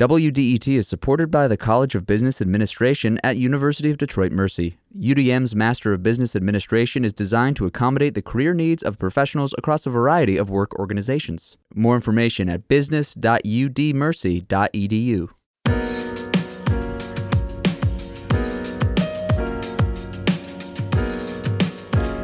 WDET is supported by the College of Business Administration at University of Detroit Mercy. UDM's Master of Business Administration is designed to accommodate the career needs of professionals across a variety of work organizations. More information at business.udmercy.edu.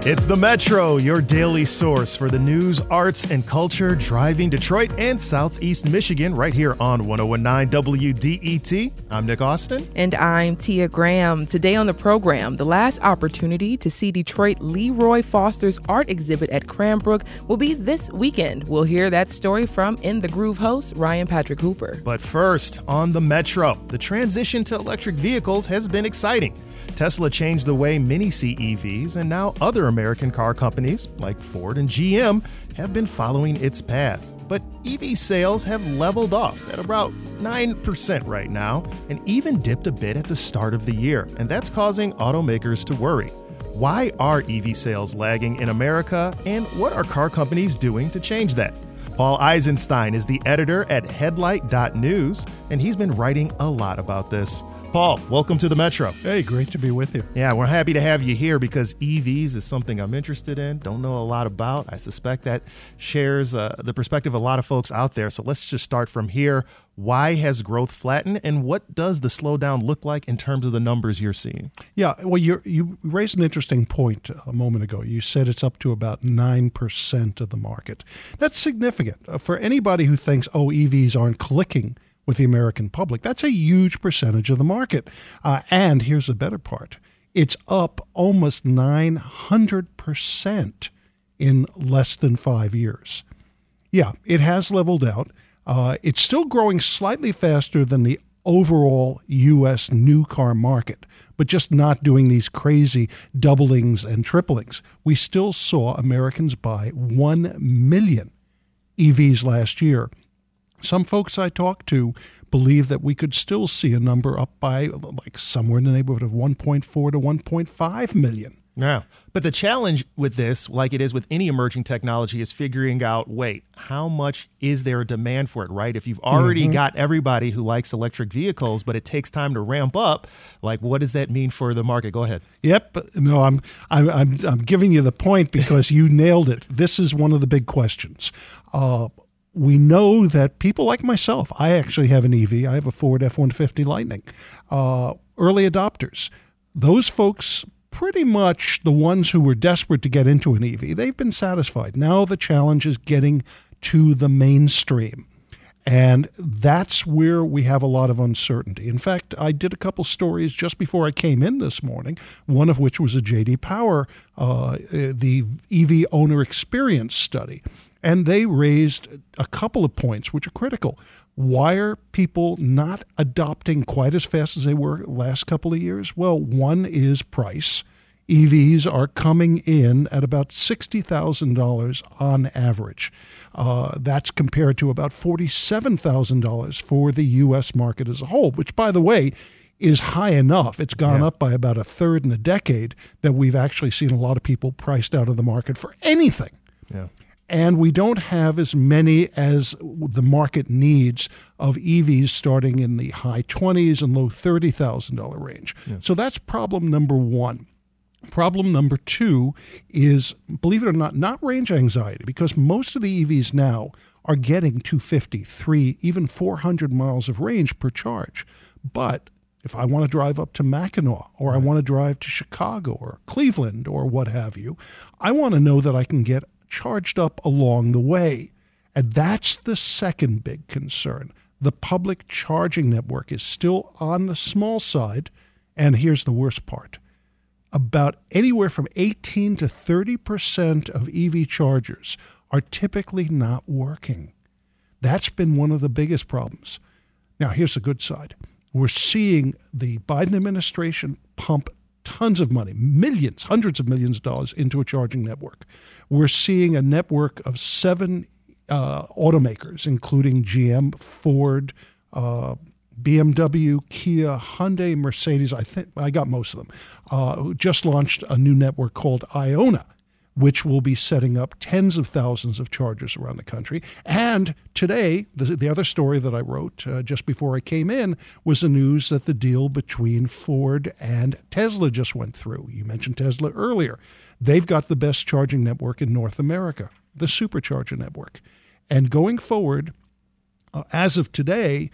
It's the Metro, your daily source for the news, arts, and culture driving Detroit and Southeast Michigan right here on 1019 WDET. I'm Nick Austin. And I'm Tia Graham. Today on the program, the last opportunity to see Detroit Leroy Foster's art exhibit at Cranbrook will be this weekend. We'll hear that story from In the Groove host Ryan Patrick Hooper. But first, on the Metro, the transition to electric vehicles has been exciting. Tesla changed the way many see EVs, and now other American car companies like Ford and GM have been following its path. But EV sales have leveled off at about 9% right now and even dipped a bit at the start of the year, and that's causing automakers to worry. Why are EV sales lagging in America, and what are car companies doing to change that? Paul Eisenstein is the editor at Headlight.News, and he's been writing a lot about this. Paul, welcome to the Metro. Hey, great to be with you. Yeah, we're happy to have you here because EVs is something I'm interested in, don't know a lot about. I suspect that shares uh, the perspective of a lot of folks out there. So let's just start from here. Why has growth flattened, and what does the slowdown look like in terms of the numbers you're seeing? Yeah, well, you you raised an interesting point a moment ago. You said it's up to about 9% of the market. That's significant. Uh, for anybody who thinks, oh, EVs aren't clicking with the American public. That's a huge percentage of the market. Uh, and here's the better part it's up almost 900% in less than five years. Yeah, it has leveled out. Uh, it's still growing slightly faster than the overall U.S. new car market, but just not doing these crazy doublings and triplings. We still saw Americans buy 1 million EVs last year. Some folks I talk to believe that we could still see a number up by like somewhere in the neighborhood of 1.4 to 1.5 million. Yeah. But the challenge with this, like it is with any emerging technology, is figuring out wait, how much is there a demand for it, right? If you've already mm-hmm. got everybody who likes electric vehicles, but it takes time to ramp up, like what does that mean for the market? Go ahead. Yep. No, I'm, I'm, I'm, I'm giving you the point because you nailed it. This is one of the big questions. Uh, we know that people like myself, I actually have an EV, I have a Ford F 150 Lightning, uh, early adopters. Those folks, pretty much the ones who were desperate to get into an EV, they've been satisfied. Now the challenge is getting to the mainstream. And that's where we have a lot of uncertainty. In fact, I did a couple stories just before I came in this morning, one of which was a JD Power, uh, the EV owner experience study. And they raised a couple of points which are critical. Why are people not adopting quite as fast as they were last couple of years? Well, one is price. EVs are coming in at about $60,000 on average. Uh, that's compared to about $47,000 for the U.S. market as a whole, which, by the way, is high enough. It's gone yeah. up by about a third in a decade that we've actually seen a lot of people priced out of the market for anything. Yeah and we don't have as many as the market needs of EVs starting in the high 20s and low $30,000 range. Yeah. So that's problem number one. Problem number two is, believe it or not, not range anxiety, because most of the EVs now are getting 250, 3, even 400 miles of range per charge. But if I want to drive up to Mackinac or I want to drive to Chicago or Cleveland or what have you, I want to know that I can get charged up along the way. And that's the second big concern. The public charging network is still on the small side. And here's the worst part about anywhere from 18 to 30% of EV chargers are typically not working. That's been one of the biggest problems. Now, here's the good side. We're seeing the Biden administration pump tons of money, millions, hundreds of millions of dollars into a charging network. We're seeing a network of seven uh, automakers, including GM, Ford, uh, BMW, Kia, Hyundai, Mercedes. I think I got most of them. Uh, just launched a new network called Ionna, which will be setting up tens of thousands of chargers around the country. And today, the, the other story that I wrote uh, just before I came in was the news that the deal between Ford and Tesla just went through. You mentioned Tesla earlier. They've got the best charging network in North America, the supercharger network. And going forward, uh, as of today,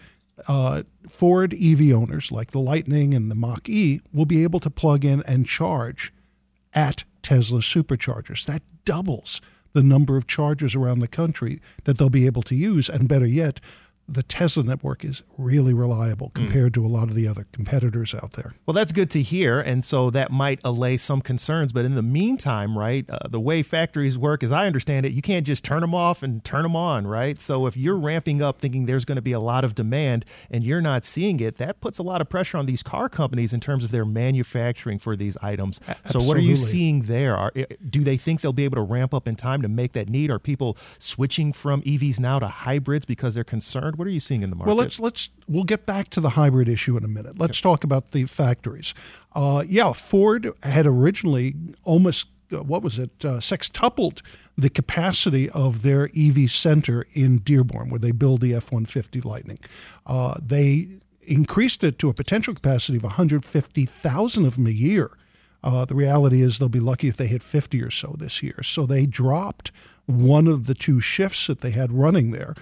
uh, Ford EV owners like the Lightning and the Mach E will be able to plug in and charge at Tesla superchargers. That doubles the number of chargers around the country that they'll be able to use. And better yet, the Tesla network is really reliable hmm. compared mm. to a lot of the other competitors out there. Well, that's good to hear. And so that might allay some concerns. But in the meantime, right, uh, the way factories work, as I understand it, you can't just turn them off and turn them on, right? So if you're ramping up thinking there's going to be a lot of demand and you're not seeing it, that puts a lot of pressure on these car companies in terms of their manufacturing for these items. Absolutely. So what are you seeing there? Are, do they think they'll be able to ramp up in time to make that need? Are people switching from EVs now to hybrids because they're concerned? What are you seeing in the market? Well, let's let's we'll get back to the hybrid issue in a minute. Let's talk about the factories. Uh, yeah, Ford had originally almost uh, what was it uh, sextupled the capacity of their EV center in Dearborn, where they build the F one fifty Lightning. Uh, they increased it to a potential capacity of 150,000 of them a year. Uh, the reality is they'll be lucky if they hit 50 or so this year. So they dropped one of the two shifts that they had running there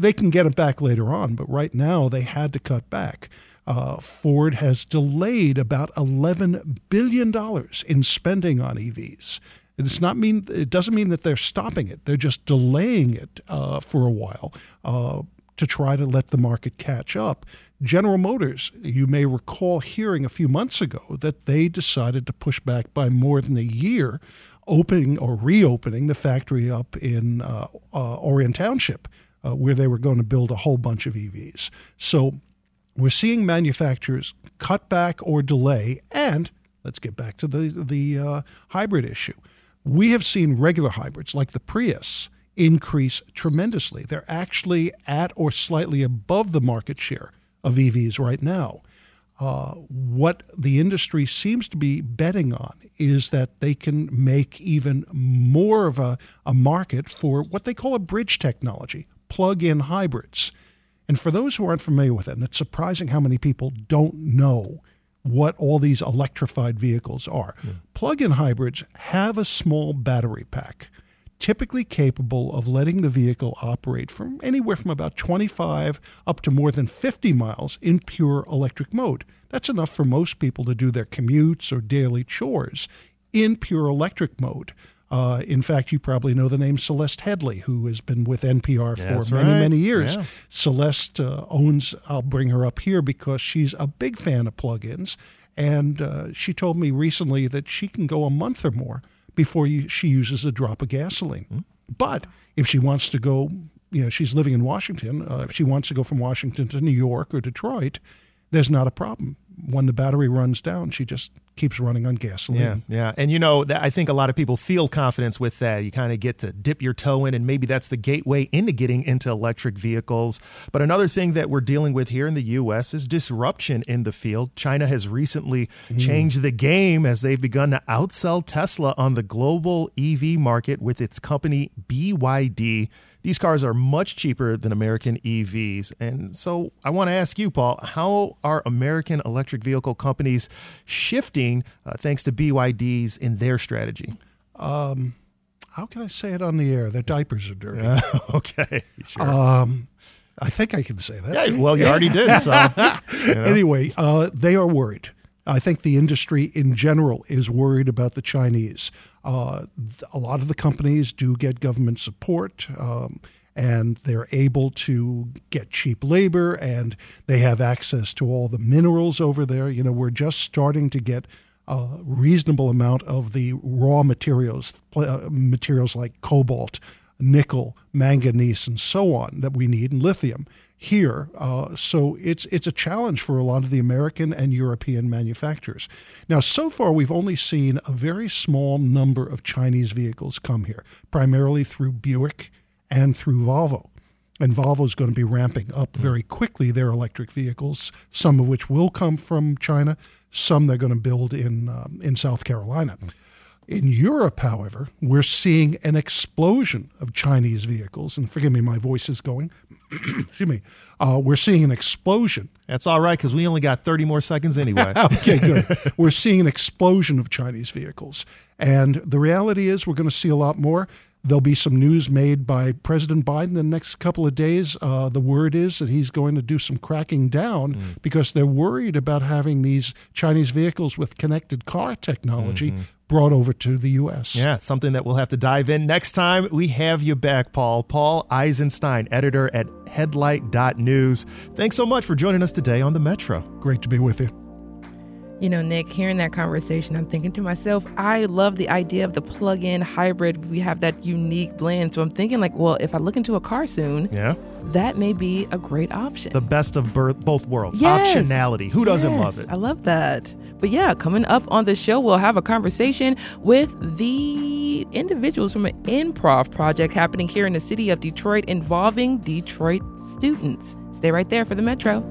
they can get it back later on, but right now they had to cut back. Uh, Ford has delayed about $11 billion in spending on EVs. It's not mean it doesn't mean that they're stopping it. They're just delaying it uh, for a while uh, to try to let the market catch up. General Motors, you may recall hearing a few months ago that they decided to push back by more than a year, opening or reopening the factory up in uh, uh, Orion Township uh, where they were going to build a whole bunch of EVs. So we're seeing manufacturers cut back or delay, and let's get back to the the uh, hybrid issue. We have seen regular hybrids like the Prius increase tremendously. They're actually at or slightly above the market share of EVs right now. Uh, what the industry seems to be betting on is that they can make even more of a, a market for what they call a bridge technology, plug in hybrids. And for those who aren't familiar with it, and it's surprising how many people don't know what all these electrified vehicles are. Yeah. Plug in hybrids have a small battery pack, typically capable of letting the vehicle operate from anywhere from about 25 up to more than 50 miles in pure electric mode. That's enough for most people to do their commutes or daily chores in pure electric mode. Uh, in fact, you probably know the name Celeste Headlee, who has been with NPR for many, right. many years. Yeah. Celeste uh, owns, I'll bring her up here because she's a big fan of plugins. And uh, she told me recently that she can go a month or more before you, she uses a drop of gasoline. Mm-hmm. But if she wants to go, you know, she's living in Washington. Uh, if she wants to go from Washington to New York or Detroit, there's not a problem when the battery runs down, she just keeps running on gasoline. Yeah, yeah. And you know, I think a lot of people feel confidence with that. You kind of get to dip your toe in, and maybe that's the gateway into getting into electric vehicles. But another thing that we're dealing with here in the U.S. is disruption in the field. China has recently mm. changed the game as they've begun to outsell Tesla on the global EV market with its company BYD. These cars are much cheaper than American EVs. And so I want to ask you, Paul, how are American electric vehicle companies shifting uh, thanks to BYD's in their strategy? Um, how can I say it on the air? Their diapers are dirty. okay, sure. Um, I think I can say that. Yeah, well, you already did. So, you know. anyway, uh, they are worried. I think the industry in general is worried about the Chinese. Uh, a lot of the companies do get government support. Um, and they're able to get cheap labor and they have access to all the minerals over there. You know, we're just starting to get a reasonable amount of the raw materials, uh, materials like cobalt, nickel, manganese, and so on that we need, and lithium here. Uh, so it's it's a challenge for a lot of the American and European manufacturers. Now, so far we've only seen a very small number of Chinese vehicles come here, primarily through Buick and through Volvo. And Volvo is going to be ramping up very quickly their electric vehicles, some of which will come from China, some they're going to build in um, in South Carolina. In Europe, however, we're seeing an explosion of Chinese vehicles. And forgive me, my voice is going. Excuse me. Uh, we're seeing an explosion. That's all right because we only got 30 more seconds anyway. okay, good. we're seeing an explosion of Chinese vehicles. And the reality is, we're going to see a lot more. There'll be some news made by President Biden in the next couple of days. Uh, the word is that he's going to do some cracking down mm. because they're worried about having these Chinese vehicles with connected car technology mm-hmm. brought over to the U.S. Yeah, it's something that we'll have to dive in next time. We have you back, Paul. Paul Eisenstein, editor at Headlight.News. Thanks so much for joining us today on the Metro. Great to be with you. You know, Nick, hearing that conversation, I'm thinking to myself, I love the idea of the plug in hybrid. We have that unique blend. So I'm thinking, like, well, if I look into a car soon, yeah, that may be a great option. The best of both worlds. Yes. Optionality. Who doesn't yes. love it? I love that. But yeah, coming up on the show, we'll have a conversation with the individuals from an improv project happening here in the city of Detroit involving Detroit students. Stay right there for the Metro.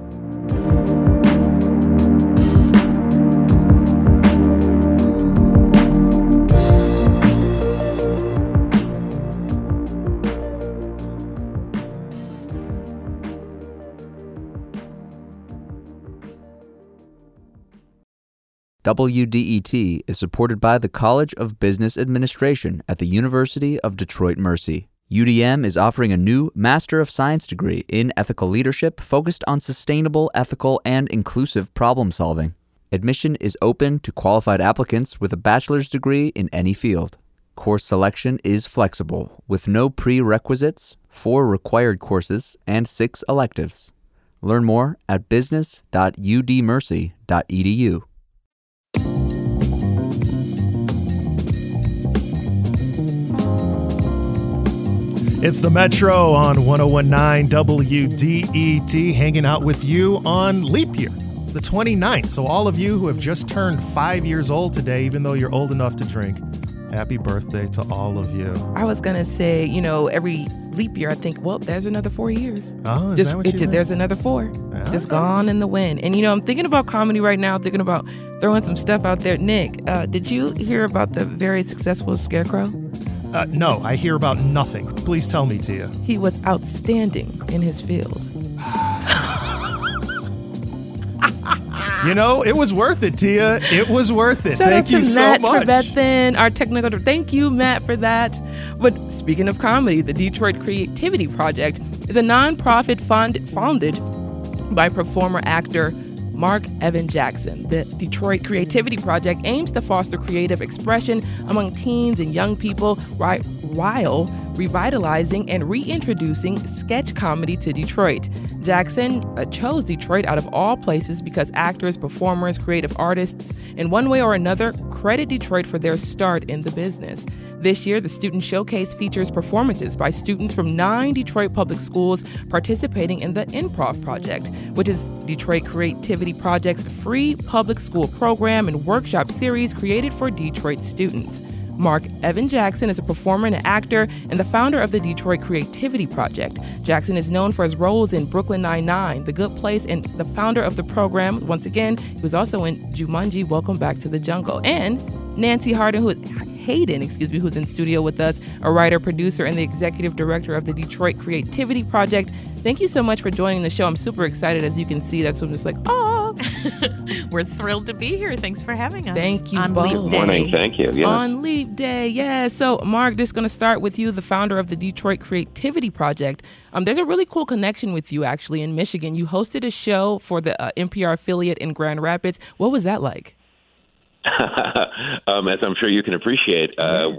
WDET is supported by the College of Business Administration at the University of Detroit Mercy. UDM is offering a new Master of Science degree in ethical leadership focused on sustainable, ethical, and inclusive problem solving. Admission is open to qualified applicants with a bachelor's degree in any field. Course selection is flexible, with no prerequisites, four required courses, and six electives. Learn more at business.udmercy.edu. It's the Metro on 1019 WDET, hanging out with you on leap year. It's the 29th, so all of you who have just turned five years old today, even though you're old enough to drink, happy birthday to all of you. I was going to say, you know, every leap year, I think, well, there's another four years. Oh, is just, that what you it, There's another four. Yeah. Just gone in the wind. And, you know, I'm thinking about comedy right now, thinking about throwing some stuff out there. Nick, uh, did you hear about the very successful Scarecrow? Uh, no, I hear about nothing. Please tell me, Tia. He was outstanding in his field. you know, it was worth it, Tia. It was worth it. Shout Thank you so Matt much. Trevethan, our technical. Thank you, Matt, for that. But speaking of comedy, the Detroit Creativity Project is a nonprofit fund founded by performer actor Marc Evan Jackson. The Detroit Creativity Project aims to foster creative expression among teens and young people while revitalizing and reintroducing sketch comedy to Detroit. Jackson uh, chose Detroit out of all places because actors, performers, creative artists, in one way or another, credit Detroit for their start in the business. This year, the Student Showcase features performances by students from nine Detroit public schools participating in the Improv Project, which is Detroit Creativity Project's free public school program and workshop series created for Detroit students. Marc Evan Jackson is a performer and actor and the founder of the Detroit Creativity Project. Jackson is known for his roles in Brooklyn Nine-Nine, The Good Place, and the founder of the program. Once again, he was also in Jumanji, Welcome Back to the Jungle. And Nancy Harden, who Hayden, excuse me, who's in studio with us, a writer, producer, and the executive director of the Detroit Creativity Project. Thank you so much for joining the show. I'm super excited, as you can see. That's what I'm just like, oh. We're thrilled to be here. Thanks for having us. Thank you on both. Leap Day. Morning. Thank you. Yeah. On Leap Day, yeah. So, Marc, just going to start with you, the founder of the Detroit Creativity Project. Um, there's a really cool connection with you, actually, in Michigan. You hosted a show for the uh, NPR affiliate in Grand Rapids. What was that like? um, as I'm sure you can appreciate, uh,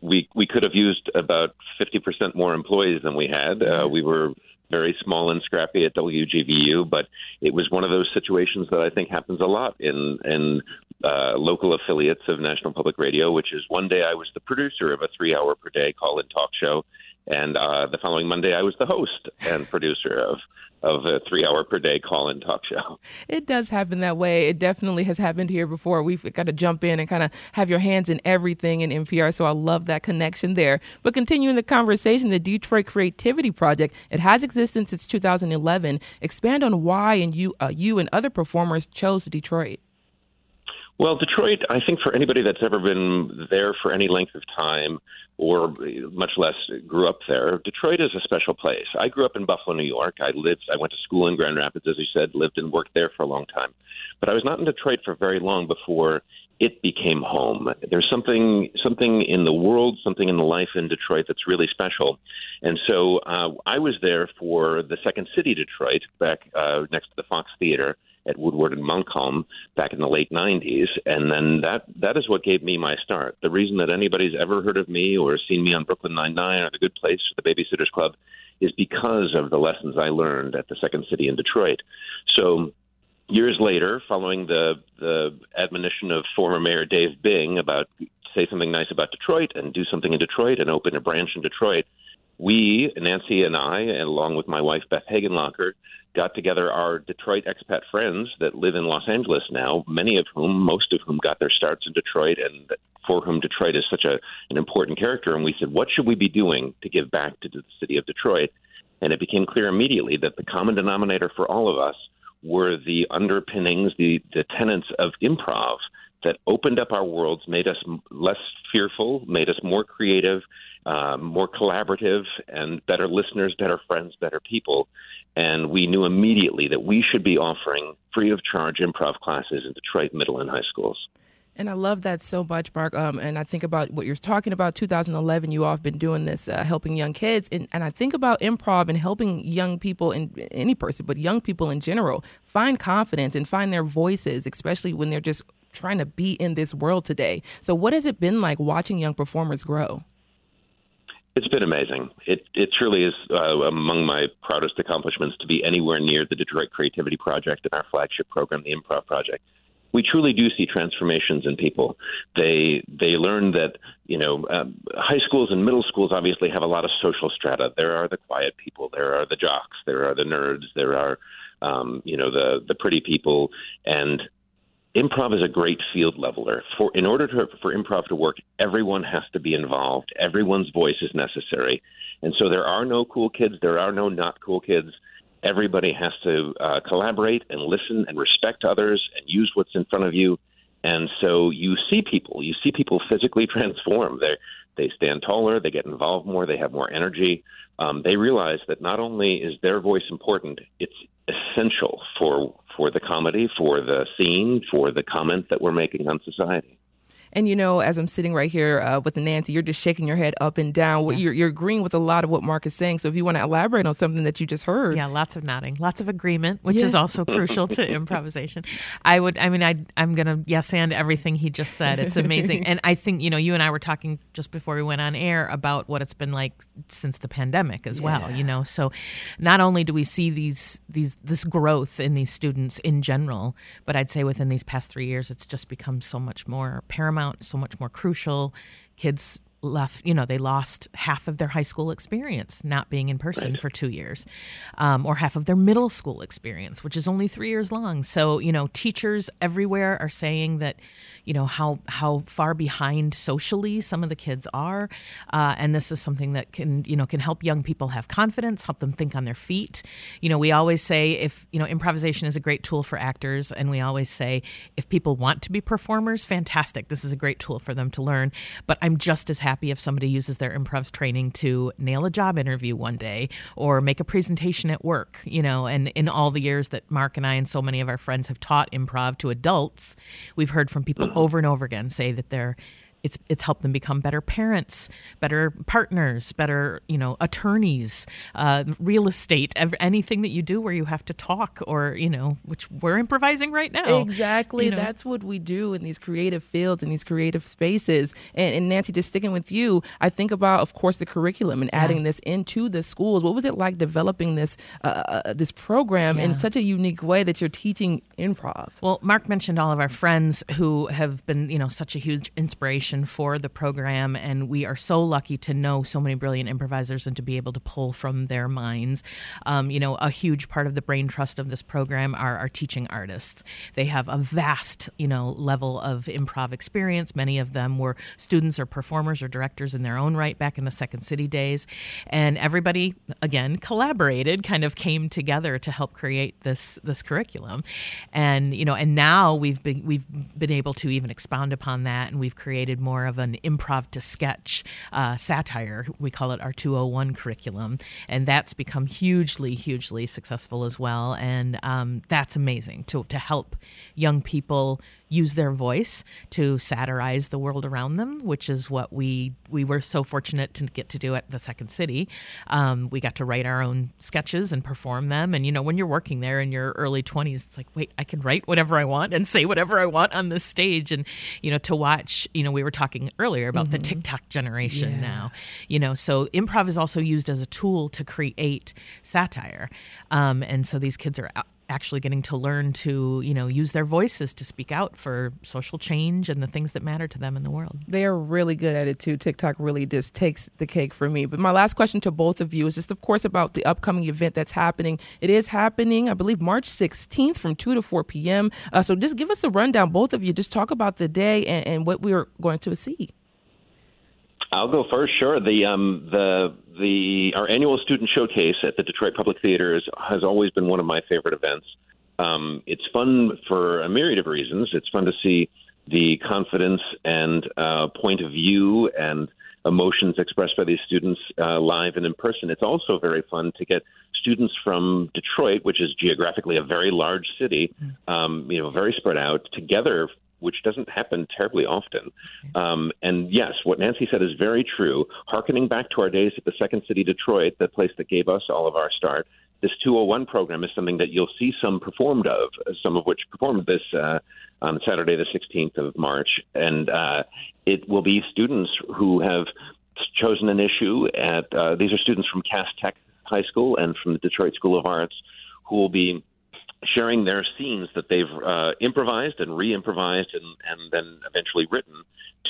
we we could have used about 50% more employees than we had. Uh, we were very small and scrappy at WGVU, but it was one of those situations that I think happens a lot in in uh, local affiliates of National Public Radio, which is one day I was the producer of a three hour per day call in talk show, and uh, the following Monday I was the host and producer of of a three hour per day call in talk show. It does happen that way. It definitely has happened here before. We've got to jump in and kind of have your hands in everything in NPR. So I love that connection there. But continuing the conversation, the Detroit Creativity Project, it has existed since 2011. Expand on why and you, uh, you and other performers chose Detroit. Well, Detroit, I think for anybody that's ever been there for any length of time or much less grew up there, Detroit is a special place. I grew up in Buffalo, New York. I lived, I went to school in Grand Rapids, as you said, lived and worked there for a long time. But I was not in Detroit for very long before it became home. There's something something in the world, something in the life in Detroit that's really special. And so uh, I was there for the Second City Detroit back uh, next to the Fox Theater at Woodward and Montcalm back in the late 90s. And then that, that is what gave me my start. The reason that anybody's ever heard of me or seen me on Brooklyn Nine-Nine or The Good Place or The Babysitters Club is because of the lessons I learned at the Second City in Detroit. So years later, following the, the admonition of former Mayor Dave Bing about say something nice about Detroit and do something in Detroit and open a branch in Detroit, we, Nancy and I, and along with my wife Beth Hagenlocker, got together our Detroit expat friends that live in Los Angeles now, many of whom, most of whom got their starts in Detroit and for whom Detroit is such a, an important character. And we said, what should we be doing to give back to the city of Detroit? And it became clear immediately that the common denominator for all of us were the underpinnings, the, the tenets of improv that opened up our worlds, made us less fearful, made us more creative, um, more collaborative, and better listeners, better friends, better people. And we knew immediately that we should be offering free of charge improv classes in Detroit middle and high schools. And I love that so much, Marc. Um, and I think about what you're talking about. 2011, you all have been doing this, uh, helping young kids, and, and I think about improv and helping young people and any person, but young people in general, find confidence and find their voices, especially when they're just trying to be in this world today. So, what has it been like watching young performers grow? It's been amazing. It it truly is uh, among my proudest accomplishments to be anywhere near the Detroit Creativity Project and our flagship program, the Improv Project. We truly do see transformations in people. They they learn that you know um, high schools and middle schools obviously have a lot of social strata. There are the quiet people, there are the jocks, there are the nerds, there are um, you know the the pretty people, and improv is a great field leveler. For in order to, for improv to work, everyone has to be involved. Everyone's voice is necessary, and so there are no cool kids. There are no not cool kids. Everybody has to uh, collaborate and listen and respect others and use what's in front of you. And so you see people. You see people physically transform. They they stand taller. They get involved more. They have more energy. Um, they realize that not only is their voice important, it's essential for for the comedy, for the scene, for the comment that we're making on society. And you know, as I'm sitting right here uh, with Nancy, you're just shaking your head up and down. Yeah. You're, you're agreeing with a lot of what Mark is saying. So if you want to elaborate on something that you just heard, yeah, lots of nodding, lots of agreement, which yeah. is also crucial to improvisation. I would, I mean, I, I'm gonna yes and everything he just said. It's amazing, and I think you know, you and I were talking just before we went on air about what it's been like since the pandemic as yeah. well. You know, so not only do we see these these this growth in these students in general, but I'd say within these past three years, it's just become so much more paramount paramount, so much more crucial. Kids left you know they lost half of their high school experience not being in person right. for two years um, or half of their middle school experience which is only three years long. So you know teachers everywhere are saying that you know how how far behind socially some of the kids are uh, and this is something that can you know can help young people have confidence help them think on their feet. You know we always say if you know improvisation is a great tool for actors and we always say if people want to be performers fantastic. This is a great tool for them to learn. But i'm just as happy if somebody uses their improv training to nail a job interview one day or make a presentation at work you know and in all the years that mark and i and so many of our friends have taught improv to adults we've heard from people over and over again say that they're it's it's helped them become better parents, better partners, better you know attorneys, uh, real estate, anything that you do where you have to talk or you know which we're improvising right now. Exactly, you know? that's what we do in these creative fields in these creative spaces. And, and, Nancy, just sticking with you, I think about of course the curriculum and adding this into the schools. What was it like developing this uh, uh, this program yeah. in such a unique way that you're teaching improv? Well, Marc mentioned all of our friends who have been you know such a huge inspiration for the program, and we are so lucky to know so many brilliant improvisers and to be able to pull from their minds. Um, you know, a huge part of the brain trust of this program are our teaching artists. They have a vast, you know, level of improv experience. Many of them were students or performers or directors in their own right back in the Second City days, and everybody again collaborated, kind of came together to help create this this curriculum, and you know, and now we've been we've been able to even expound upon that, and we've created more of an improv to sketch uh, satire. We call it our 201 curriculum, and that's become hugely, hugely successful as well. And um, that's amazing to to help young people use their voice to satirize the world around them, which is what we we were so fortunate to get to do at the Second City. Um, we got to write our own sketches and perform them. And you know, when you're working there in your early 20s, it's like, wait, I can write whatever I want and say whatever I want on this stage. And you know, to watch, you know, we were talking earlier about mm-hmm. the TikTok generation yeah. now. You know, so improv is also used as a tool to create satire. Um, and so these kids are actually getting to learn to you know use their voices to speak out for social change and the things that matter to them in the world. They are really good at it too. Tiktok really just takes the cake for me. But my last question to both of you is just of course about the upcoming event that's happening. It is happening i believe march 16th from 2 to 4 p.m uh, so just give us a rundown both of you. Just talk about the day and, and what we're going to see I'll go first. Sure. The um, the the our annual student showcase at the Detroit Public Theater is, has always been one of my favorite events. Um, it's fun for a myriad of reasons. It's fun to see the confidence and uh, point of view and emotions expressed by these students uh, live and in person. It's also very fun to get students from Detroit, which is geographically a very large city, mm. um, you know, very spread out, together which doesn't happen terribly often. Um, and yes, what Nancy said is very true. Harkening back to our days at the Second City Detroit, the place that gave us all of our start, this 201 program is something that you'll see some performed of, some of which performed this uh, on Saturday, the 16th of March. And uh, it will be students who have chosen an issue at, uh, these are students from Cass Tech High School and from the Detroit School of Arts who will be sharing their scenes that they've uh, improvised and re-improvised and, and then eventually written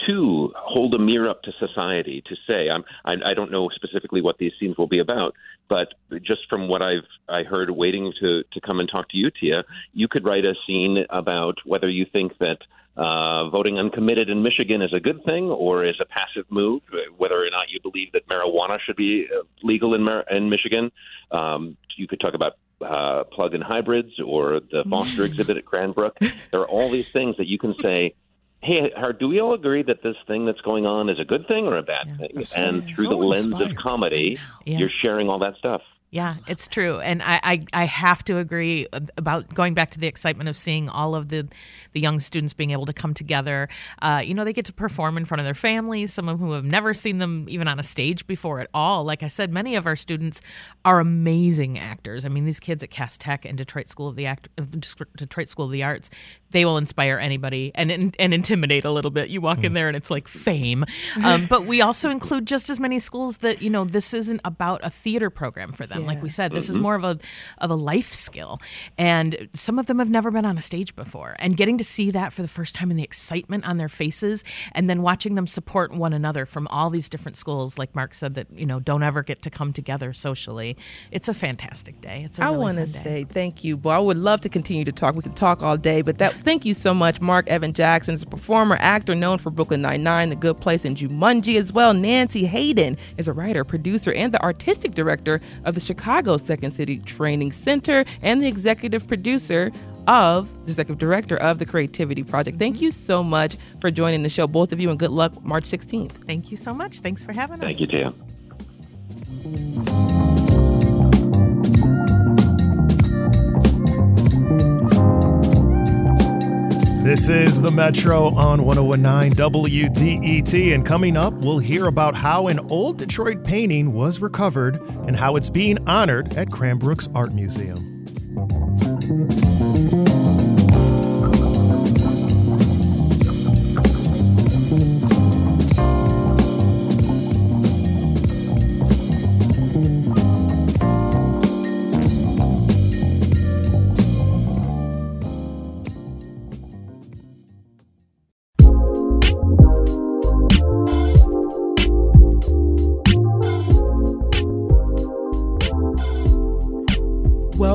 to hold a mirror up to society to say I'm, I, I don't know specifically what these scenes will be about but just from what I've I heard waiting to to come and talk to you Tia you could write a scene about whether you think that uh, voting uncommitted in Michigan is a good thing or is a passive move, whether or not you believe that marijuana should be uh, legal in, Mar- in Michigan. Um, you could talk about uh, plug-in hybrids or the Foster exhibit at Cranbrook. There are all these things that you can say. Hey, do we all agree that this thing that's going on is a good thing or a bad yeah. thing? and through so the lens inspired. of comedy, yeah. you're sharing all that stuff. Yeah, it's true, and I, I, I have to agree about going back to the excitement of seeing all of the the young students being able to come together. Uh, you know, they get to perform in front of their families. Some of whom have never seen them even on a stage before at all. Like I said, many of our students are amazing actors. I mean, these kids at Cass Tech and Detroit School of the Act, Detroit School of the Arts, they will inspire anybody and and intimidate a little bit. You walk in mm. there and it's like fame. Um, but we also include just as many schools that you know this isn't about a theater program for them them. Yeah. Like we said, this mm-hmm. is more of a of a life skill, and some of them have never been on a stage before. And getting to see that for the first time and the excitement on their faces, and then watching them support one another from all these different schools, like Marc said, that you know don't ever get to come together socially. It's a fantastic day. It's a I really want to say thank you, Bo. I would love to continue to talk. We could talk all day, but that thank you so much, Marc Evan Jackson, is a performer, actor known for Brooklyn Nine Nine, The Good Place, and Jumanji as well. Nancy Hayden is a writer, producer, and the artistic director of the Chicago Second City Training Center and the executive producer of the executive director of the Creativity Project. Thank mm-hmm. you so much for joining the show, both of you, and good luck March 16th. Thank you so much. Thanks for having us. Thank you, Tia. This is the Metro on 1019 WDET, and coming up, we'll hear about how an old Detroit painting was recovered and how it's being honored at Cranbrook's Art Museum.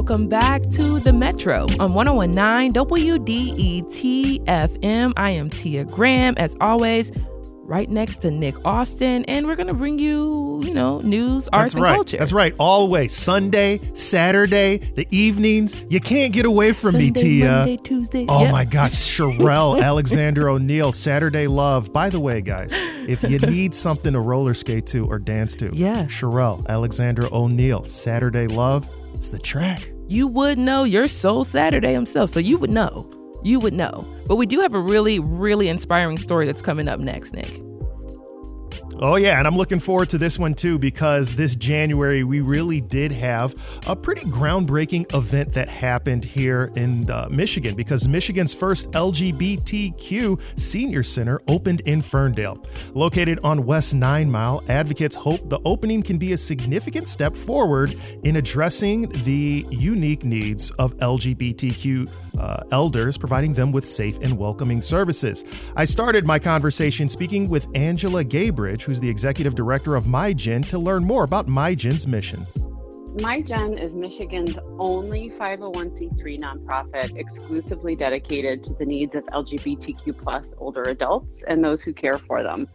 Welcome back to the Metro on 1019 WDET FM. I am Tia Graham, as always, right next to Nick Austin, and we're going to bring you, you know, news, arts, That's and right. culture. That's right. Always Sunday, Saturday, the evenings. You can't get away from me, Tia. Monday, Tuesday. Oh Yep. my gosh, Cherrelle Alexander O'Neal, Saturday Love. By the way, guys, if you need something to roller skate to or dance to, Yeah. Cherrelle Alexander O'Neal, Saturday Love. It's the track. You would know your soul Saturday himself. So you would know. You would know. But we do have a really, really inspiring story that's coming up next, Nick. Oh, yeah, and I'm looking forward to this one too because this January we really did have a pretty groundbreaking event that happened here in uh, Michigan because Michigan's first LGBTQ senior center opened in Ferndale. Located on West Nine Mile, advocates hope the opening can be a significant step forward in addressing the unique needs of LGBTQ uh, elders, providing them with safe and welcoming services. I started my conversation speaking with Angela Gabridge, who's the executive director of MiGen, to learn more about MiGen's mission. MiGen is Michigan's only 501c3 nonprofit exclusively dedicated to the needs of LGBTQ plus older adults and those who care for them.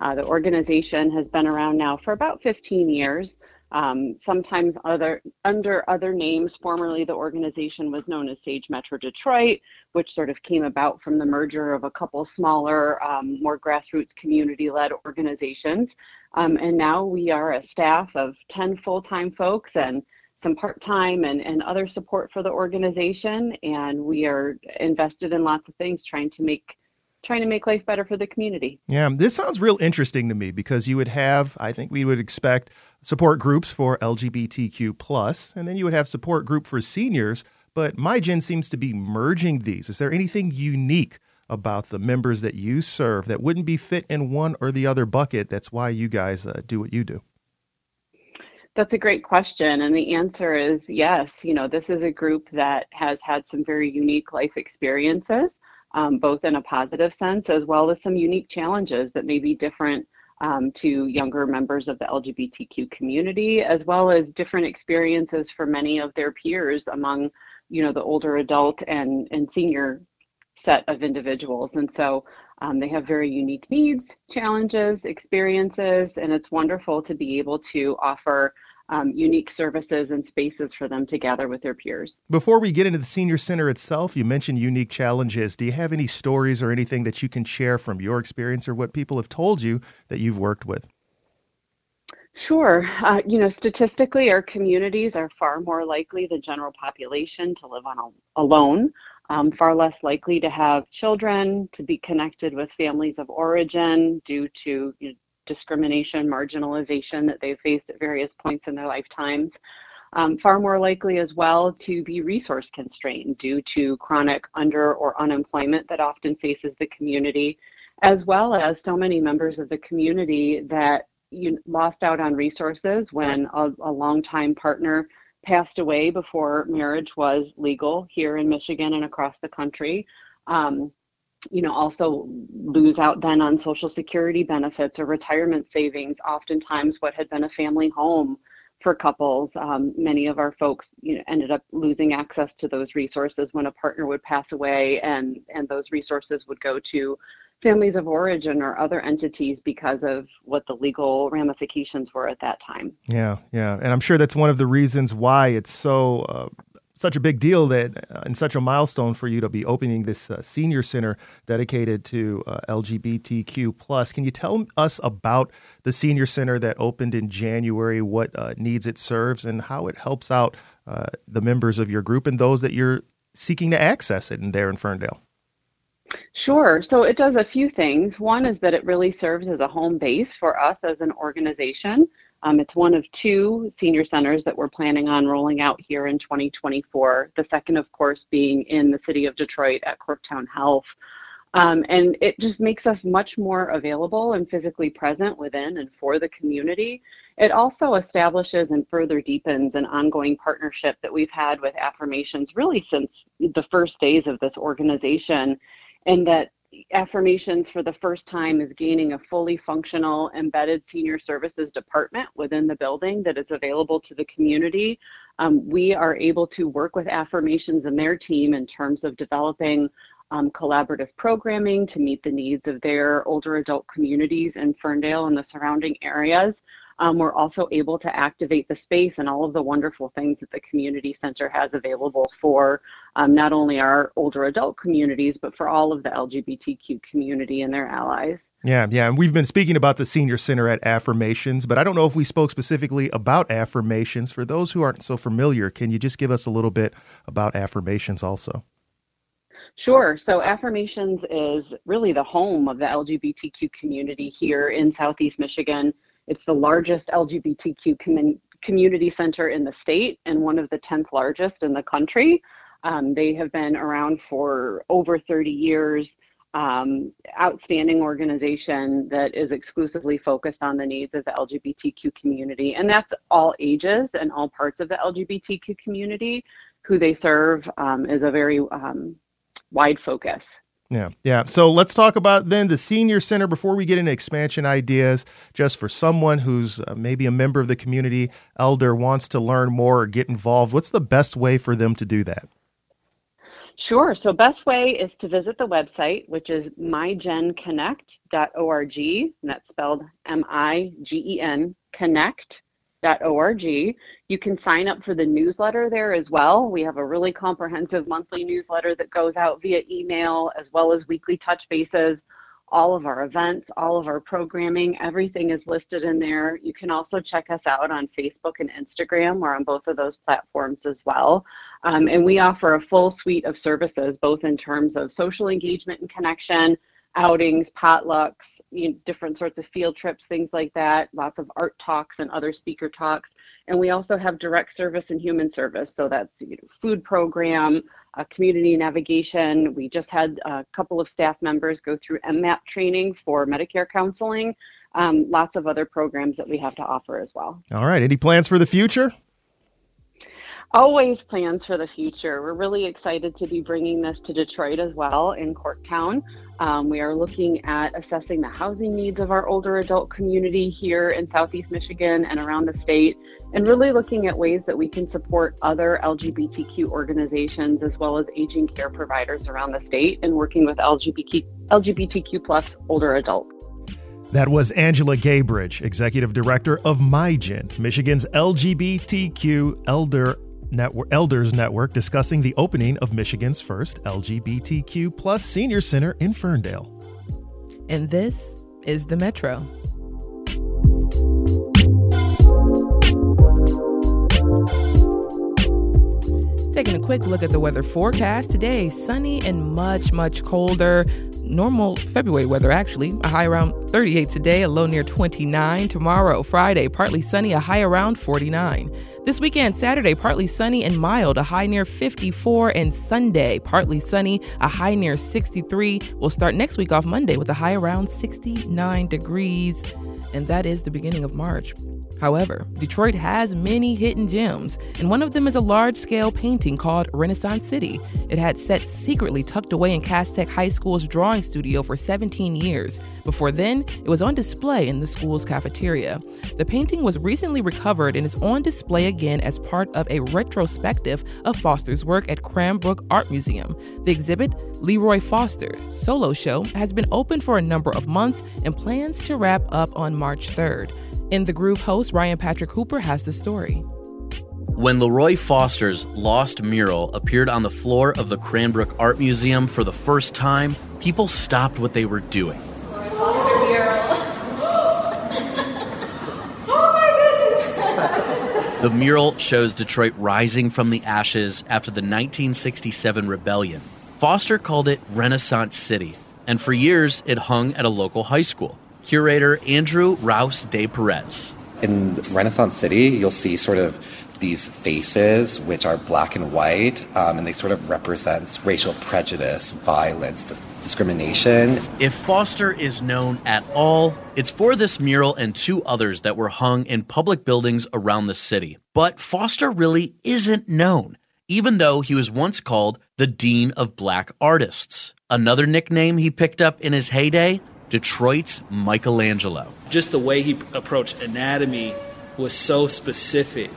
Uh, the organization has been around now for about 15 years. Um, sometimes other under other names. Formerly, the organization was known as Sage Metro Detroit, which sort of came about from the merger of a couple smaller, um, more grassroots community-led organizations. Um, and now we are a staff of 10 full-time folks and some part-time and, and other support for the organization. And we are invested in lots of things, trying to make trying to make life better for the community. Yeah, this sounds real interesting to me because you would have, I think we would expect support groups for LGBTQ plus, and then you would have support group for seniors. But MiGen seems to be merging these. Is there anything unique about the members that you serve that wouldn't be fit in one or the other bucket? That's why you guys uh, do what you do. That's a great question. And the answer is yes. You know, this is a group that has had some very unique life experiences, um, both in a positive sense as well as some unique challenges that may be different um, to younger members of the LGBTQ community, as well as different experiences for many of their peers among, you know, the older adult and, and senior set of individuals. And so um, they have very unique needs, challenges, experiences, and it's wonderful to be able to offer um, unique services and spaces for them to gather with their peers. Before we get into the senior center itself, you mentioned unique challenges. Do you have any stories or anything that you can share from your experience or what people have told you that you've worked with? Sure. Uh, you know, statistically, our communities are far more likely than general population to live on a, alone, um, far less likely to have children, to be connected with families of origin due to you know, discrimination, marginalization that they've faced at various points in their lifetimes. Um, far more likely as well to be resource constrained due to chronic under or unemployment that often faces the community, as well as so many members of the community that you lost out on resources when a, a longtime partner passed away before marriage was legal here in Michigan and across the country. Um, you know, also lose out then on Social Security benefits or retirement savings. Oftentimes, what had been a family home for couples, um, many of our folks you know, ended up losing access to those resources when a partner would pass away, and and those resources would go to families of origin or other entities because of what the legal ramifications were at that time. Yeah, yeah, and I'm sure that's one of the reasons why it's so uh, such a big deal that uh, and such a milestone for you to be opening this uh, senior center dedicated to uh, LGBTQ plus. Can you tell us about the senior center that opened in January, what uh, needs it serves, and how it helps out uh, the members of your group and those that you're seeking to access it in there in Ferndale? Sure. So it does a few things. One is that it really serves as a home base for us as an organization. Um, it's one of two senior centers that we're planning on rolling out here in 2024. The second, of course, being in the city of Detroit at Corktown Health. Um, and it just makes us much more available and physically present within and for the community. It also establishes and further deepens an ongoing partnership that we've had with Affirmations really since the first days of this organization, and that Affirmations for the first time is gaining a fully functional embedded senior services department within the building that is available to the community. um, we are able to work with Affirmations and their team in terms of developing um, collaborative programming to meet the needs of their older adult communities in Ferndale and the surrounding areas. Um, we're also able to activate the space and all of the wonderful things that the community center has available for um, not only our older adult communities, but for all of the LGBTQ community and their allies. Yeah, yeah. And we've been speaking about the Senior Center at Affirmations, but I don't know if we spoke specifically about Affirmations. For those who aren't so familiar, can you just give us a little bit about Affirmations also? Sure. So Affirmations is really the home of the LGBTQ community here in Southeast Michigan. It's the largest LGBTQ com- community center in the state and one of the 10th largest in the country. Um, they have been around for over 30 years. Um, outstanding organization that is exclusively focused on the needs of the LGBTQ community. And that's all ages and all parts of the LGBTQ community. Who they serve um, is a very um, wide focus. Yeah, yeah. So let's talk about then the senior center before we get into expansion ideas. Just for someone who's uh, maybe a member of the community, elder, wants to learn more or get involved, what's the best way for them to do that? Sure. So best way is to visit the website, which is migenconnect.org, and that's spelled M-I-G-E-N Connect org. You can sign up for the newsletter there as well. We have a really comprehensive monthly newsletter that goes out via email as well as weekly touch bases. All of our events, all of our programming, everything is listed in there. You can also check us out on Facebook and Instagram. We're on both of those platforms as well. Um, and we offer a full suite of services, both in terms of social engagement and connection, outings, potlucks, you know, different sorts of field trips, things like that, lots of art talks and other speaker talks. And we also have direct service and human service. So that's you know, food program, uh, community navigation. We just had a couple of staff members go through MMAP training for Medicare counseling. Um, lots of other programs that we have to offer as well. All right. Any plans for the future? Always plans for the future. We're really excited to be bringing this to Detroit as well in Corktown. Um, we are looking at assessing the housing needs of our older adult community here in Southeast Michigan and around the state, and really looking at ways that we can support other LGBTQ organizations as well as aging care providers around the state and working with LGBTQ, LGBTQ plus older adults. That was Angela Gabridge, Executive Director of MiGen, Michigan's LGBTQ elder Network, Elders Network discussing the opening of Michigan's first LGBTQ plus senior center in Ferndale. And this is the Metro. Taking a quick look at the weather forecast today, sunny and much, much colder normal February weather, actually. A high around 38 today, a low near 29. Tomorrow, Friday, partly sunny, a high around 49. This weekend, Saturday, partly sunny and mild, a high near 54. And Sunday, partly sunny, a high near 63. We'll start next week off Monday with a high around 69 degrees. And that is the beginning of March. However, Detroit has many hidden gems, and one of them is a large scale painting called Renaissance City. It had set secretly tucked away in Cass Tech High School's drawing studio for 17 years. Before then, it was on display in the school's cafeteria. The painting was recently recovered and is on display again as part of a retrospective of Foster's work at Cranbrook Art Museum. The exhibit, Leroy Foster Solo Show, has been open for a number of months and plans to wrap up on March 3rd. In the Groove host, Ryan Patrick Hooper has the story. When Leroy Foster's Lost Mural appeared on the floor of the Cranbrook Art Museum for the first time, people stopped what they were doing. Foster mural. oh the mural shows Detroit rising from the ashes after the 1967 rebellion. Foster called it Renaissance City, and for years it hung at a local high school curator Andrew Rouse de Perez. In Renaissance City, you'll see sort of these faces, which are black and white, um, and they sort of represent racial prejudice, violence, discrimination. If Foster is known at all, it's for this mural and two others that were hung in public buildings around the city. But Foster really isn't known, even though he was once called the Dean of Black Artists. Another nickname he picked up in his heyday Detroit's Michelangelo. Just the way he approached anatomy was so specific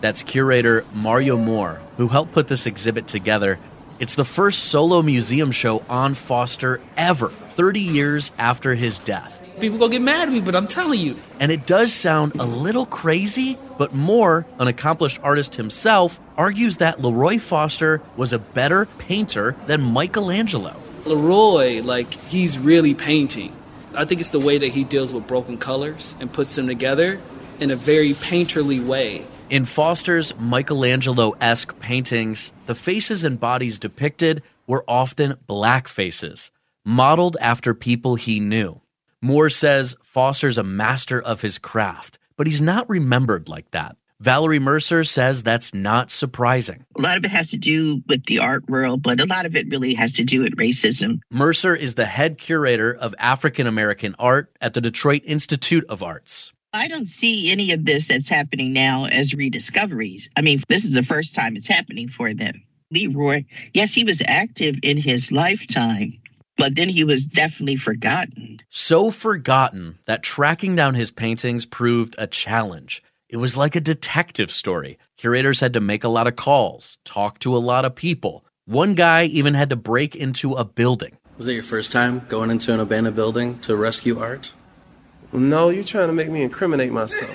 That's curator Mario Moore, who helped put this exhibit together. It's the first solo museum show on Foster ever, 30 years after his death. People gonna get mad at me, but I'm telling you. And it does sound a little crazy, but Moore, an accomplished artist himself, argues that Leroy Foster was a better painter than Michelangelo. Leroy, like, he's really painting. I think it's the way that he deals with broken colors and puts them together in a very painterly way. In Foster's Michelangelo esque paintings, the faces and bodies depicted were often black faces, modeled after people he knew. Moore says Foster's a master of his craft, but he's not remembered like that. Valerie Mercer says that's not surprising. A lot of it has to do with the art world, but a lot of it really has to do with racism. Mercer is the head curator of African American art at the Detroit Institute of Arts. I don't see any of this that's happening now as rediscoveries. I mean, this is the first time it's happening for them. Leroy, yes, he was active in his lifetime, but then he was definitely forgotten. So forgotten that tracking down his paintings proved a challenge. It was like a detective story. Curators had to make a lot of calls, talk to a lot of people. One guy even had to break into a building. Was it your first time going into an abandoned building to rescue art? No, you're trying to make me incriminate myself.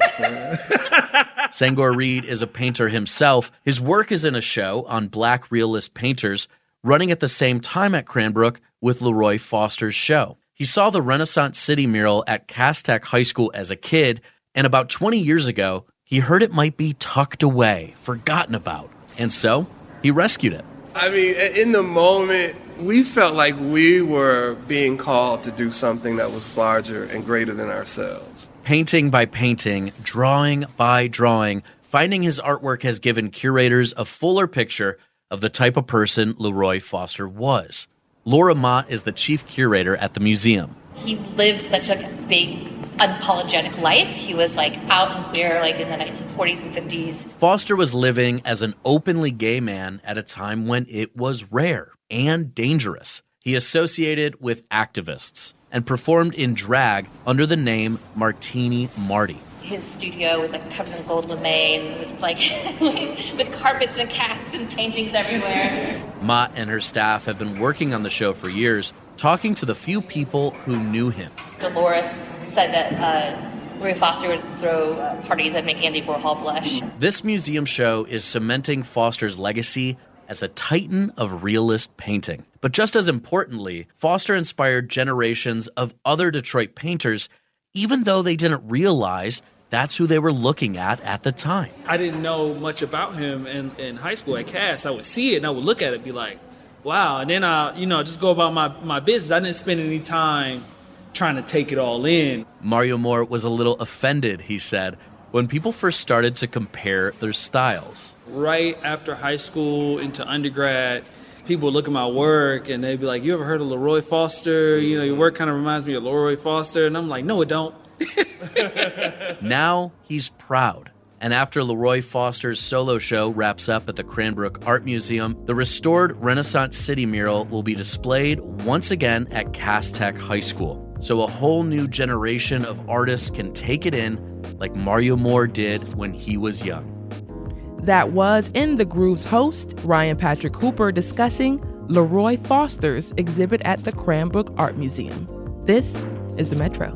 Sangor Reed is a painter himself. His work is in a show on black realist painters running at the same time at Cranbrook with Leroy Foster's show. He saw the Renaissance City mural at Cass Tech High School as a kid, and about 20 years ago, he heard it might be tucked away, forgotten about. And so, he rescued it. I mean, in the moment, we felt like we were being called to do something that was larger and greater than ourselves. Painting by painting, drawing by drawing, finding his artwork has given curators a fuller picture of the type of person Leroy Foster was. Laura Mott is the chief curator at the museum. He lived such a big, unapologetic life. He was like out and queer, like in the 1940s and 50s. Foster was living as an openly gay man at a time when it was rare and dangerous. He associated with activists and performed in drag under the name Martini Marty. His studio was like covered in gold lame with like with carpets and cats and paintings everywhere. Mott and her staff have been working on the show for years, talking to the few people who knew him. Dolores said that uh, Leroy Foster would throw uh, parties and make Andy Warhol blush. This museum show is cementing Foster's legacy as a titan of realist painting. But just as importantly, Foster inspired generations of other Detroit painters, even though they didn't realize that's who they were looking at at the time. I didn't know much about him in, in high school at Cass. I would see it and I would look at it and be like, wow. And then I, you know, just go about my, my business. I didn't spend any time trying to take it all in. Mario Moore was a little offended, he said, when people first started to compare their styles. Right after high school into undergrad, people would look at my work and they'd be like, You ever heard of Leroy Foster? You know, your work kind of reminds me of Leroy Foster. And I'm like, No, it don't. now he's proud. And after Leroy Foster's solo show wraps up at the Cranbrook Art Museum, the restored Renaissance City mural will be displayed once again at Cass Tech High School. So a whole new generation of artists can take it in like Mario Moore did when he was young. That was In the Groove's host, Ryan Patrick Hooper, discussing Leroy Foster's exhibit at the Cranbrook Art Museum. This is the Metro.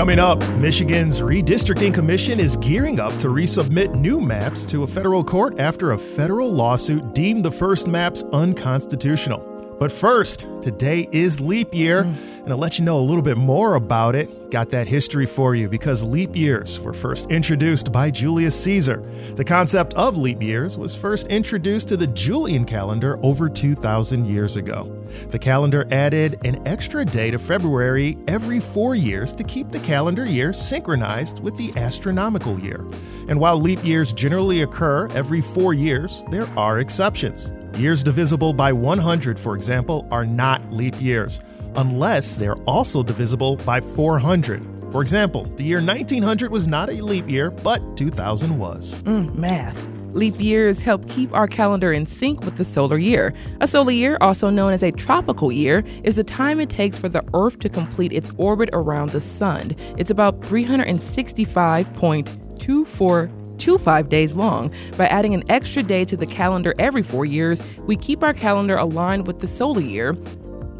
Coming up, Michigan's Redistricting Commission is gearing up to resubmit new maps to a federal court after a federal lawsuit deemed the first maps unconstitutional. But first, today is leap year, mm. and I'll let you know a little bit more about it. Got that history for you because leap years were first introduced by Julius Caesar. The concept of leap years was first introduced to the Julian calendar over 2,000 years ago. The calendar added an extra day to February every four years to keep the calendar year synchronized with the astronomical year. And while leap years generally occur every four years, there are exceptions. Years divisible by 100, for example, are not leap years, unless they're also divisible by 400. For example, the year 1900 was not a leap year, but 2000 was. Mm, math. Leap years help keep our calendar in sync with the solar year. A solar year, also known as a tropical year, is the time it takes for the Earth to complete its orbit around the Sun. It's about 365.2425 days long. By adding an extra day to the calendar every four years, we keep our calendar aligned with the solar year.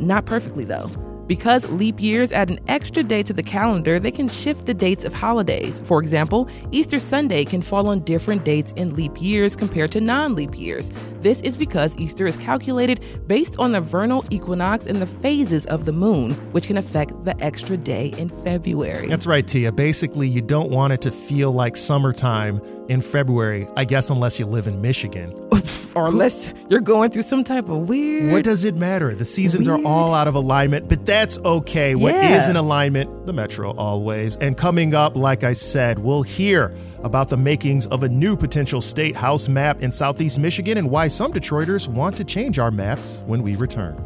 Not perfectly, though. Because leap years add an extra day to the calendar, they can shift the dates of holidays. For example, Easter Sunday can fall on different dates in leap years compared to non leap years. This is because Easter is calculated based on the vernal equinox and the phases of the moon, which can affect the extra day in February. That's right, Tia. Basically, you don't want it to feel like summertime in February, I guess, unless you live in Michigan. or unless you're going through some type of weird. What does it matter? The seasons weird. are all out of alignment, but that's okay. What yeah. is in alignment? The Metro always. And coming up, like I said, we'll hear about the makings of a new potential state house map in southeast Michigan and why some Detroiters want to change our maps when we return.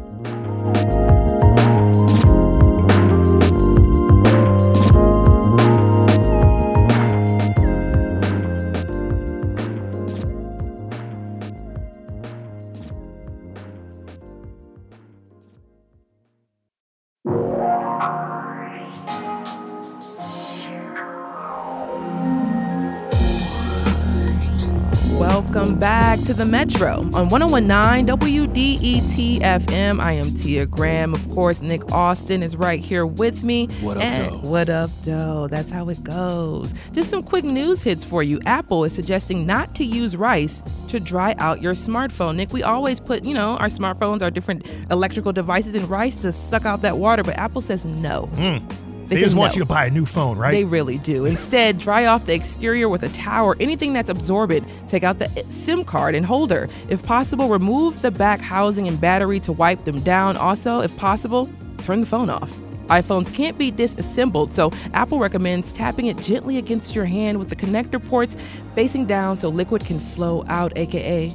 To the Metro on 1019 WDET FM. I am Tia Graham. Of course, Nick Austin is right here with me. What up, and doe? What up, doe? That's how it goes. Just some quick news hits for you. Apple is suggesting not to use rice to dry out your smartphone. Nick, we always put, you know, our smartphones, our different electrical devices in rice to suck out that water, but Apple says no. Mm. They, they just want no. you to buy a new phone, right? They really do. Instead, dry off the exterior with a towel or anything that's absorbent. Take out the SIM card and holder. If possible, remove the back housing and battery to wipe them down. Also, if possible, turn the phone off. iPhones can't be disassembled, so Apple recommends tapping it gently against your hand with the connector ports facing down so liquid can flow out, aka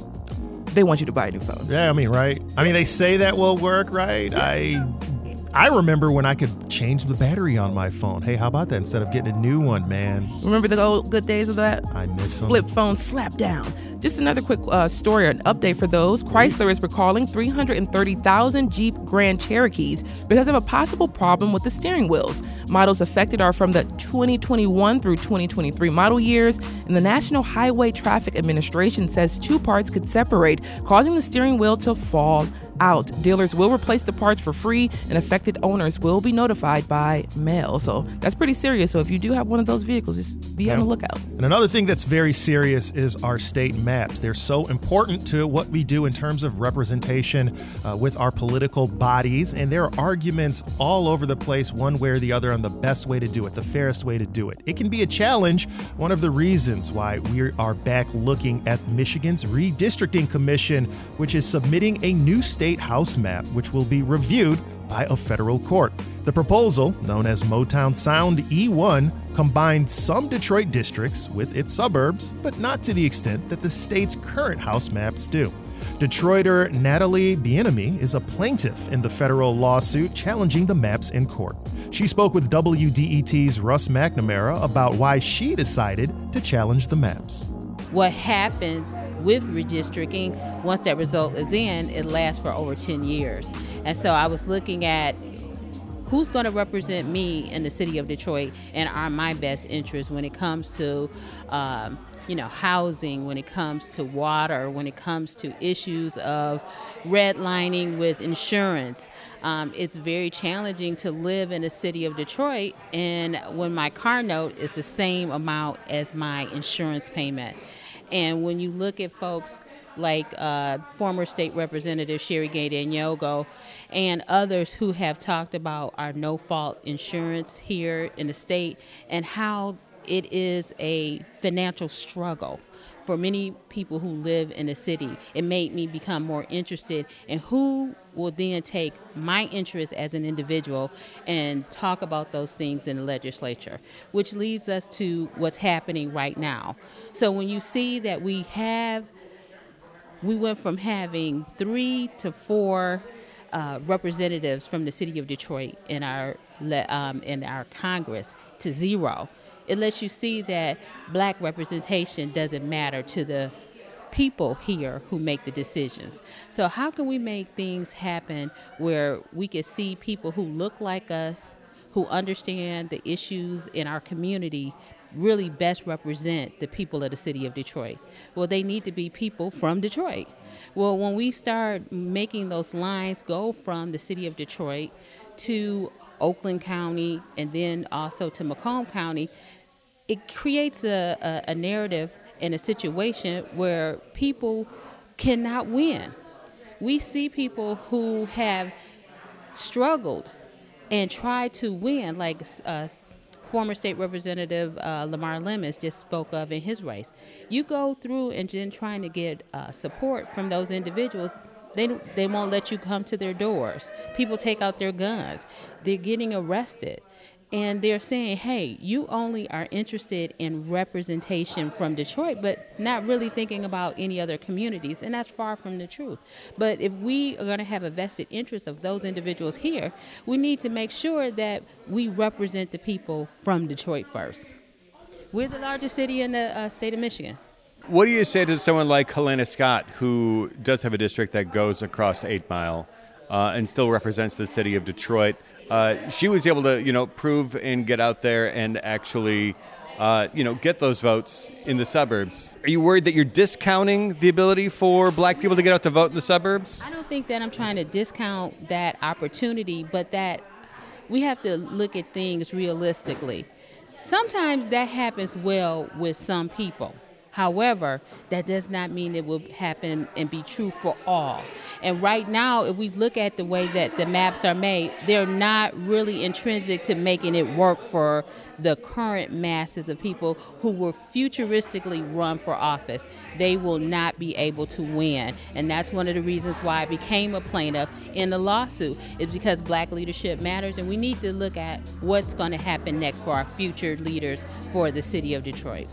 they want you to buy a new phone. Yeah, I mean, right? I mean, they say that will work, right? I I remember when I could change the battery on my phone. Hey, how about that instead of getting a new one, man? Remember the old good days of that? I miss them. Flip phone slap down. Just another quick uh, story, an update for those. Chrysler is recalling 330,000 Jeep Grand Cherokees because of a possible problem with the steering wheels. Models affected are from the 2021 through 2023 model years, and the National Highway Traffic Administration says two parts could separate, causing the steering wheel to fall out. Dealers will replace the parts for free, and affected owners will be notified by mail. So that's pretty serious. So if you do have one of those vehicles, just be yeah. on the lookout. And another thing that's very serious is our state maps. They're so important to what we do in terms of representation uh, with our political bodies, and there are arguments all over the place, one way or the other, on the best way to do it, the fairest way to do it. It can be a challenge. One of the reasons why we are back looking at Michigan's Redistricting Commission, which is submitting a new state State House map, which will be reviewed by a federal court. The proposal, known as Motown Sound E1, combines some Detroit districts with its suburbs, but not to the extent that the state's current House maps do. Detroiter Natalie Bieniemy is a plaintiff in the federal lawsuit challenging the maps in court. She spoke with WDET's Russ McNamara about why she decided to challenge the maps. What happens with redistricting, once that result is in, it lasts for over 10 years. And so I was looking at who's going to represent me in the city of Detroit and are my best interests when it comes to. Um, you know, housing, when it comes to water, when it comes to issues of redlining with insurance. Um, it's very challenging to live in the city of Detroit, and when my car note is the same amount as my insurance payment. And when you look at folks like uh, former state representative Sherry Gay Dagnogo and others who have talked about our no fault insurance here in the state and how it is a financial struggle for many people who live in the city. It made me become more interested in who will then take my interest as an individual and talk about those things in the legislature, which leads us to what's happening right now. So when you see that we have, we went from having three to four uh, representatives from the city of Detroit in our um, in our Congress to zero it lets you see that black representation doesn't matter to the people here who make the decisions. So, how can we make things happen where we can see people who look like us, who understand the issues in our community, really best represent the people of the city of Detroit? Well, they need to be people from Detroit. Well, when we start making those lines go from the city of Detroit to Oakland County and then also to Macomb County, it creates a, a, a narrative and a situation where people cannot win. We see people who have struggled and tried to win, like uh, former state representative uh, Lamar Lemmons just spoke of in his race. You go through and then trying to get uh, support from those individuals. They, they won't let you come to their doors. People take out their guns. They're getting arrested and they're saying, hey, you only are interested in representation from Detroit, but not really thinking about any other communities. And that's far from the truth. But if we are going to have a vested interest of those individuals here, we need to make sure that we represent the people from Detroit first. We're the largest city in the uh, state of Michigan. What do you say to someone like Helena Scott, who does have a district that goes across Eight Mile uh, and still represents the city of Detroit? Uh, she was able to, you know, prove and get out there and actually, uh, you know, get those votes in the suburbs. Are you worried that you're discounting the ability for black people to get out to vote in the suburbs? I don't think that I'm trying to discount that opportunity, but that we have to look at things realistically. Sometimes that happens well with some people. However, that does not mean it will happen and be true for all. And right now, if we look at the way that the maps are made, they're not really intrinsic to making it work for the current masses of people who will futuristically run for office. They will not be able to win. And that's one of the reasons why I became a plaintiff in the lawsuit, is because black leadership matters. And we need to look at what's going to happen next for our future leaders for the city of Detroit.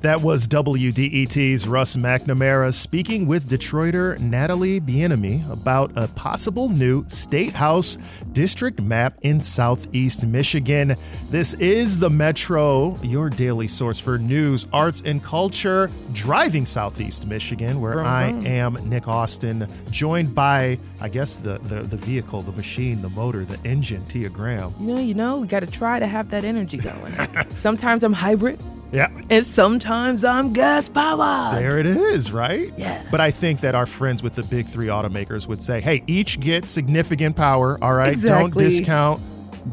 That was WDET's Russ McNamara speaking with Detroiter Natalie Bieniemy about a possible new State House district map in southeast Michigan. This is the Metro, your daily source for news, arts, and culture, driving southeast Michigan, where I am Nick Austin, joined by, I guess, the, the, the vehicle, the machine, the motor, the engine, Tia Graham. You know, you know, we got to try to have that energy going. Sometimes I'm hybrid. Yeah. And sometimes I'm gas powered. There it is, right? Yeah. But I think that our friends with the big three automakers would say, hey, each get significant power, all right? Don't discount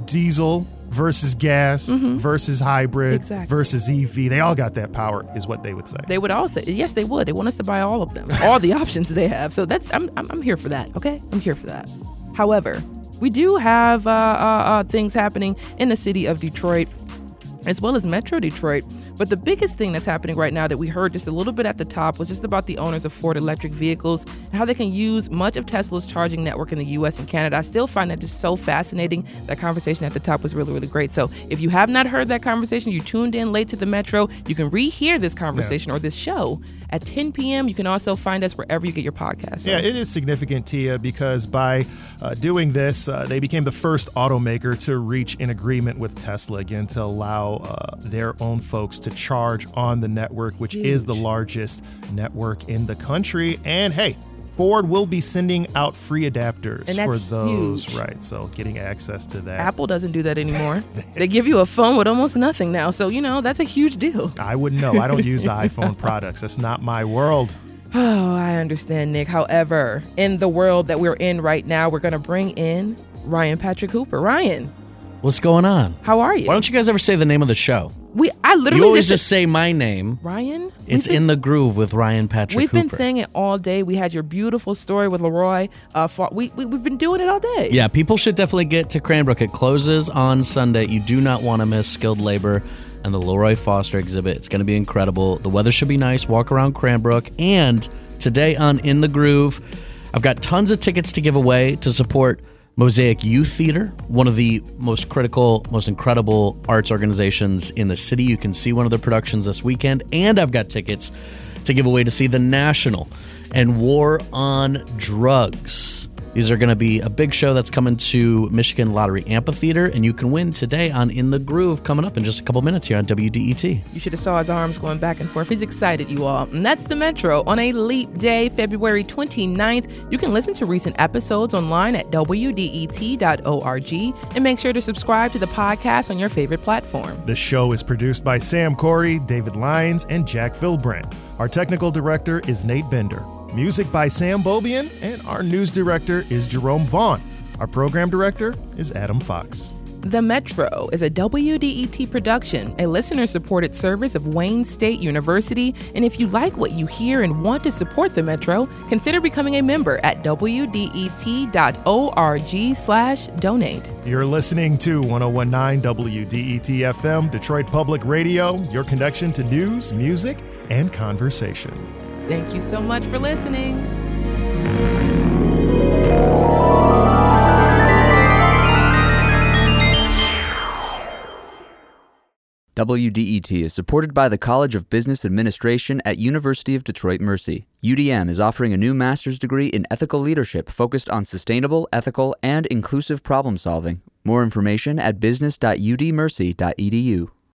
diesel versus gas Mhm. versus hybrid Exactly. versus EV. They all got that power, is what they would say. They would all say, yes, they would. They want us to buy all of them, all the options they have. So that's I'm, I'm I'm here for that. Okay, I'm here for that. However, we do have uh, uh, uh, things happening in the city of Detroit. As well as Metro Detroit. But the biggest thing that's happening right now that we heard just a little bit at the top was just about the owners of Ford electric vehicles and how they can use much of Tesla's charging network in the US and Canada. I still find that just so fascinating. That conversation at the top was really, really great. So if you have not heard that conversation, you tuned in late to the Metro, you can rehear this conversation or this show at 10 p.m. You can also find us wherever you get your podcasts. Yeah, it is significant, Tia, because by uh, doing this, uh, they became the first automaker to reach an agreement with Tesla again to allow uh, their own folks to charge on the network, which is the largest network in the country. And hey, Ford will be sending out free adapters for those, huge. right? So getting access to that. Apple doesn't do that anymore. they give you a phone with almost nothing now. So, you know, that's a huge deal. I wouldn't know. I don't use the iPhone products. That's not my world. Oh, I understand, Nick. However, in the world that we're in right now, we're going to bring in Ryan Patrick Hooper. Ryan, What's going on? how are you? Why don't you guys ever say the name of the show? we I literally you always just, just say my name. Ryan. It's been- in the groove with Ryan Patrick We've Hooper. been saying it all day. We had your beautiful story with Leroy. Uh, for, we, we we've been doing it all day. Yeah, people should definitely get to Cranbrook. It closes on Sunday. You do not want to miss skilled labor and the Leroy Foster exhibit. It's going to be incredible. The weather should be nice. Walk around Cranbrook. And today on In the Groove, I've got tons of tickets to give away to support Mosaic Youth Theater, one of the most critical, most incredible arts organizations in the city. You can see one of their productions this weekend. And I've got tickets to give away to see The National and War on Drugs These are going to be a big show that's coming to Michigan Lottery Amphitheater, and you can win today on In the Groove coming up in just a couple minutes here on WDET. You should have saw his arms going back and forth. He's excited, you all. And that's the Metro on a leap day, February 29th. You can listen to recent episodes online at WDET.org and make sure to subscribe to the podcast on your favorite platform. The show is produced by Sam Corey, David Lyons, and Jack Filbrandt. Our technical director is Nate Bender. Music by Sam Bobian, and our news director is Jerome Vaughn. Our program director is Adam Fox. The Metro is a WDET production, a listener supported service of Wayne State University. And if you like what you hear and want to support the Metro, consider becoming a member at wdet.org/slash donate. You're listening to 1019 WDET FM, Detroit Public Radio, your connection to news, music, and conversation. Thank you so much for listening. WDET is supported by the College of Business Administration at University of Detroit Mercy. UDM is offering a new master's degree in ethical leadership focused on sustainable, ethical, and inclusive problem solving. More information at business.udmercy.edu.